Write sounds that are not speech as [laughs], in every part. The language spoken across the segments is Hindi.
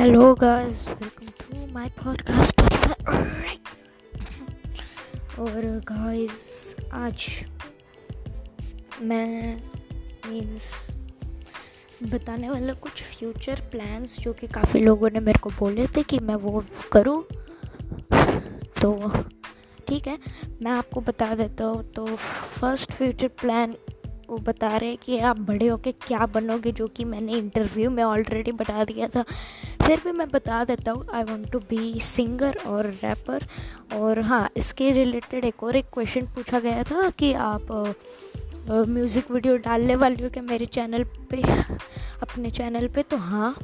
Hello, guys. Welcome to my podcast. और गाइस आज मैं मीन्स बताने वाला कुछ फ्यूचर प्लान्स जो कि काफ़ी लोगों ने मेरे को बोले थे कि मैं वो करूँ तो ठीक है मैं आपको बता देता हूँ तो फ़र्स्ट फ्यूचर प्लान वो बता रहे हैं कि आप बड़े होके क्या बनोगे जो कि मैंने इंटरव्यू में ऑलरेडी बता दिया था फिर भी मैं बता देता हूँ I want to be singer और रैपर और हाँ इसके रिलेटेड एक और एक क्वेश्चन पूछा गया था कि आप म्यूज़िक वीडियो डालने वाली हो क्या मेरे चैनल पे? अपने चैनल पे? तो हाँ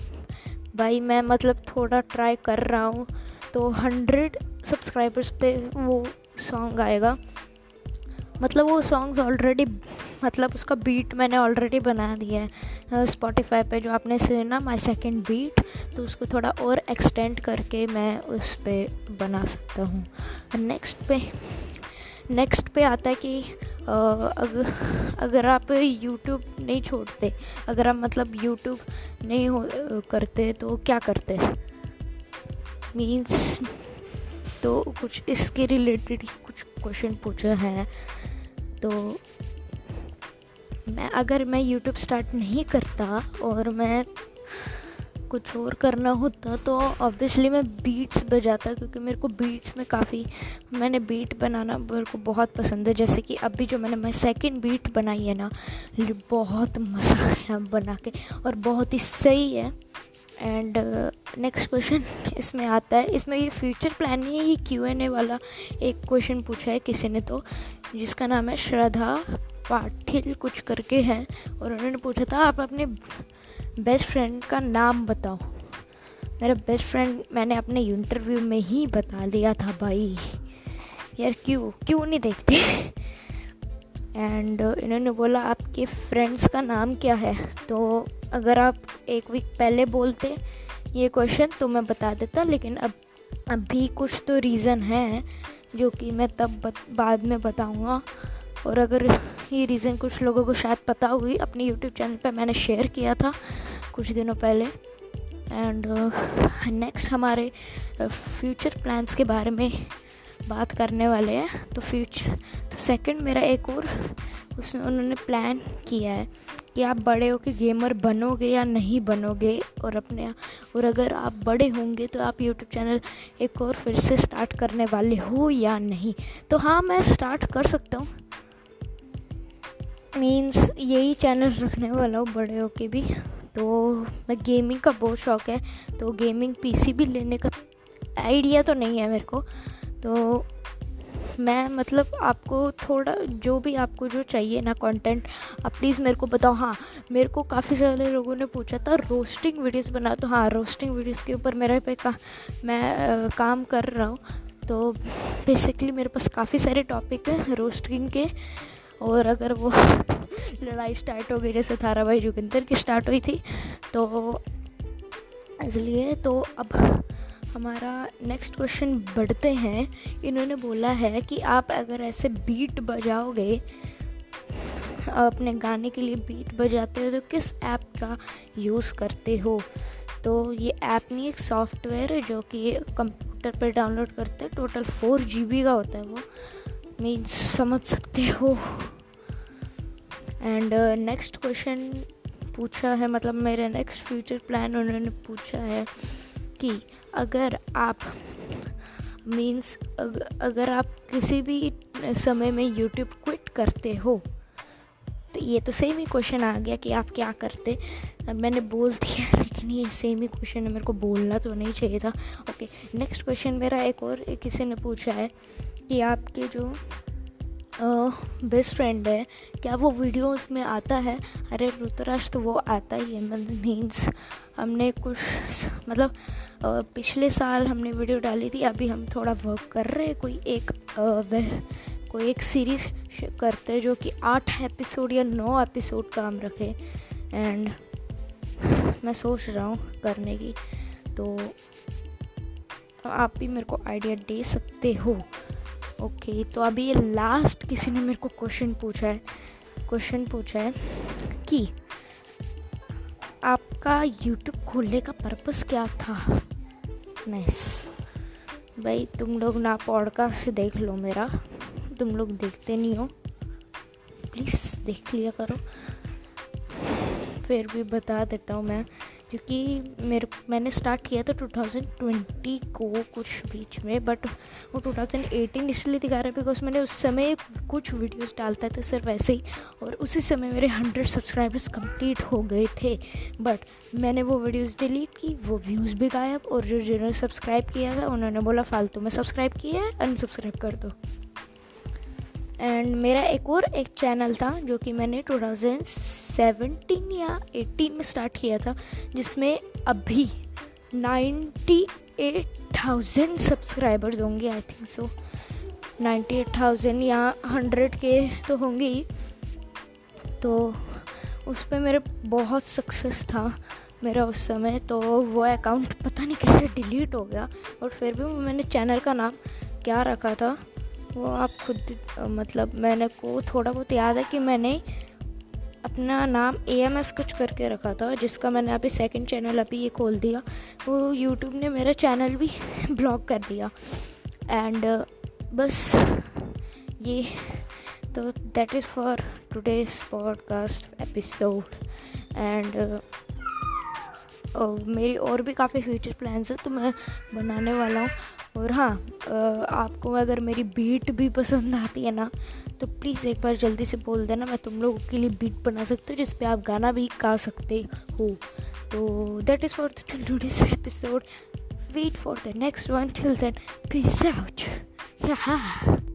भाई मैं मतलब थोड़ा ट्राई कर रहा हूँ तो हंड्रेड सब्सक्राइबर्स पे वो सॉन्ग आएगा. मतलब वो सॉन्ग्स ऑलरेडी मतलब उसका बीट मैंने ऑलरेडी बना दिया है। स्पॉटिफाई पे जो आपने सुना माई सेकेंड बीट तो उसको थोड़ा और एक्सटेंड करके मैं उस पर बना सकता हूँ। नेक्स्ट पे नेक्स्ट पे आता है कि अगर आप यूट्यूब नहीं छोड़ते, अगर आप मतलब यूट्यूब नहीं हो करते तो क्या करते? मीन्स तो कुछ इसके रिलेटेड कुछ क्वेश्चन पूछा है। तो मैं, अगर मैं यूट्यूब स्टार्ट नहीं करता और मैं कुछ और करना होता तो ऑब्वियसली मैं बीट्स बजाता, क्योंकि मेरे को बीट्स में काफ़ी, मैंने बीट बनाना मेरे को बहुत पसंद है। जैसे कि अभी जो मैंने, मैं सेकंड बीट बनाई है ना, बहुत मज़ा आया बना के, और बहुत ही सही है। एंड नेक्स्ट क्वेश्चन इसमें आता है, इसमें ये फ्यूचर प्लान नहीं है, ये क्यू एन ए वाला एक क्वेश्चन पूछा है किसी ने तो जिसका नाम है श्रद्धा पाटिल कुछ करके हैं। और उन्होंने पूछा था आप अपने बेस्ट फ्रेंड का नाम बताओ। मेरा बेस्ट फ्रेंड मैंने अपने इंटरव्यू में ही बता दिया था भाई। यार क्यों? क्यों नहीं देखते? एंड इन्होंने बोला आपके फ्रेंड्स का नाम क्या है? तो अगर आप एक वीक पहले बोलते ये क्वेश्चन तो मैं बता देता लेकिन अब अभी कुछ तो रीज़न है जो कि मैं तब बत, बाद में बताऊँगा। और अगर ये रीज़न कुछ लोगों को शायद पता होगी अपने यूट्यूब चैनल पर मैंने शेयर किया था कुछ दिनों पहले। एंड नेक्स्ट uh, हमारे फ्यूचर uh, प्लान्स के बारे में बात करने वाले हैं। तो फ्यूचर तो सेकंड मेरा एक और उसमें उन्होंने प्लान किया है कि आप बड़े हो के गेमर बनोगे या नहीं बनोगे। और अपने और अगर आप बड़े होंगे तो आप यूट्यूब चैनल एक और फिर से स्टार्ट करने वाले हो या नहीं। तो हाँ मैं स्टार्ट कर सकता हूँ। मीन्स यही चैनल रखने वाला हूँ बड़े हो के भी। तो मैं गेमिंग का बहुत शौक है तो गेमिंग पीसी भी लेने का आइडिया तो नहीं है मेरे को। तो मैं मतलब आपको थोड़ा जो भी आपको जो चाहिए ना कंटेंट आप प्लीज़ मेरे को बताओ। हाँ मेरे को काफ़ी सारे लोगों ने पूछा था रोस्टिंग वीडियोस बना तो हाँ रोस्टिंग वीडियोस के ऊपर मेरे पे का मैं आ, काम कर रहा हूँ। तो बेसिकली मेरे पास काफ़ी सारे टॉपिक हैं रोस्टिंग के। और अगर वो [laughs] लड़ाई स्टार्ट हो गई, जैसे थारा भाई जोगिंदर की स्टार्ट हुई थी तो इसलिए तो अब हमारा नेक्स्ट क्वेश्चन बढ़ते हैं। इन्होंने बोला है कि आप अगर ऐसे बीट बजाओगे, अपने गाने के लिए बीट बजाते हो तो किस ऐप का यूज़ करते हो? तो ये ऐप नहीं, एक सॉफ्टवेयर है जो कि कंप्यूटर पर डाउनलोड करते हैं। टोटल फोर जी का होता है वो। मीन्स समझ सकते हो। एंड नेक्स्ट क्वेश्चन पूछा है मतलब मेरे नेक्स्ट फ्यूचर प्लान उन्होंने पूछा है कि अगर आप मीन्स अग, अगर आप किसी भी समय में यूट्यूब क्विट करते हो तो ये तो सेम ही क्वेश्चन आ गया कि आप क्या करते। मैंने बोल दिया लेकिन ये सेम ही क्वेश्चन है मेरे को बोलना तो नहीं चाहिए था। ओके नेक्स्ट क्वेश्चन मेरा एक और किसी ने पूछा है कि आपके जो बेस्ट फ्रेंड है, क्या वो वीडियोस में आता है? अरे ऋतुराज तो वो आता ही है मतलब मीन्स हमने कुछ मतलब पिछले साल हमने वीडियो डाली थी, अभी हम थोड़ा वर्क कर रहे कोई एक वह, कोई एक सीरीज़ करते जो कि आठ एपिसोड या नौ एपिसोड का हम रखें। एंड मैं सोच रहा हूँ करने की तो आप भी मेरे को आइडिया दे सकते हो। ओके तो अभी लास्ट किसी ने मेरे को क्वेश्चन पूछा है क्वेश्चन पूछा है कि आपका यूट्यूब खोलने का पर्पस क्या था? नाइस भाई, तुम लोग ना पॉडकास्ट देख लो मेरा। तुम लोग देखते नहीं हो। प्लीज़ देख लिया करो। फिर भी बता देता हूँ मैं। क्योंकि मेरे, मैंने स्टार्ट किया था 2020 को कुछ बीच में बट वो 2018 इसलिए दिखा रहा है बिकॉज़ मैंने उस समय कुछ वीडियोस डालता था सिर्फ़ वैसे ही, और उसी समय मेरे 100 सब्सक्राइबर्स कंप्लीट हो गए थे। बट मैंने वो वीडियोस डिलीट की, वो व्यूज़ भी गायब और जो जिन्होंने सब्सक्राइब किया था, उन्होंने बोला, फालतू में सब्सक्राइब किया है अनसब्सक्राइब कर दो। एंड मेरा एक और एक चैनल था, जो कि मैंने 2017 या 18 में स्टार्ट किया था जिसमें अभी 98,000 सब्सक्राइबर्स होंगे आई थिंक सो 98,000 या 100 के तो होंगे ही। तो उस पर मेरे बहुत सक्सेस था मेरा उस समय तो वो अकाउंट पता नहीं कैसे डिलीट हो गया और फिर भी मैंने चैनल का नाम क्या रखा था वो आप खुद मतलब मैंने को थोड़ा बहुत याद है कि मैंने अपना नाम ए एम एस कुछ करके रखा था, जिसका मैंने अभी सेकंड चैनल अभी ये खोल दिया। वो यूट्यूब ने मेरा चैनल भी [laughs] ब्लॉक कर दिया। एंड बस ये। तो that is for today's podcast episode and मेरी और भी काफ़ी फ्यूचर प्लान्स हैं तो मैं बनाने वाला हूँ। और हाँ आपको अगर मेरी बीट भी पसंद आती है ना तो प्लीज़ एक बार जल्दी से बोल देना, मैं तुम लोगों के लिए बीट बना सकती हूँ जिस पर आप गाना भी गा सकते हो। तो that is for today's episode wait for the next one till then peace out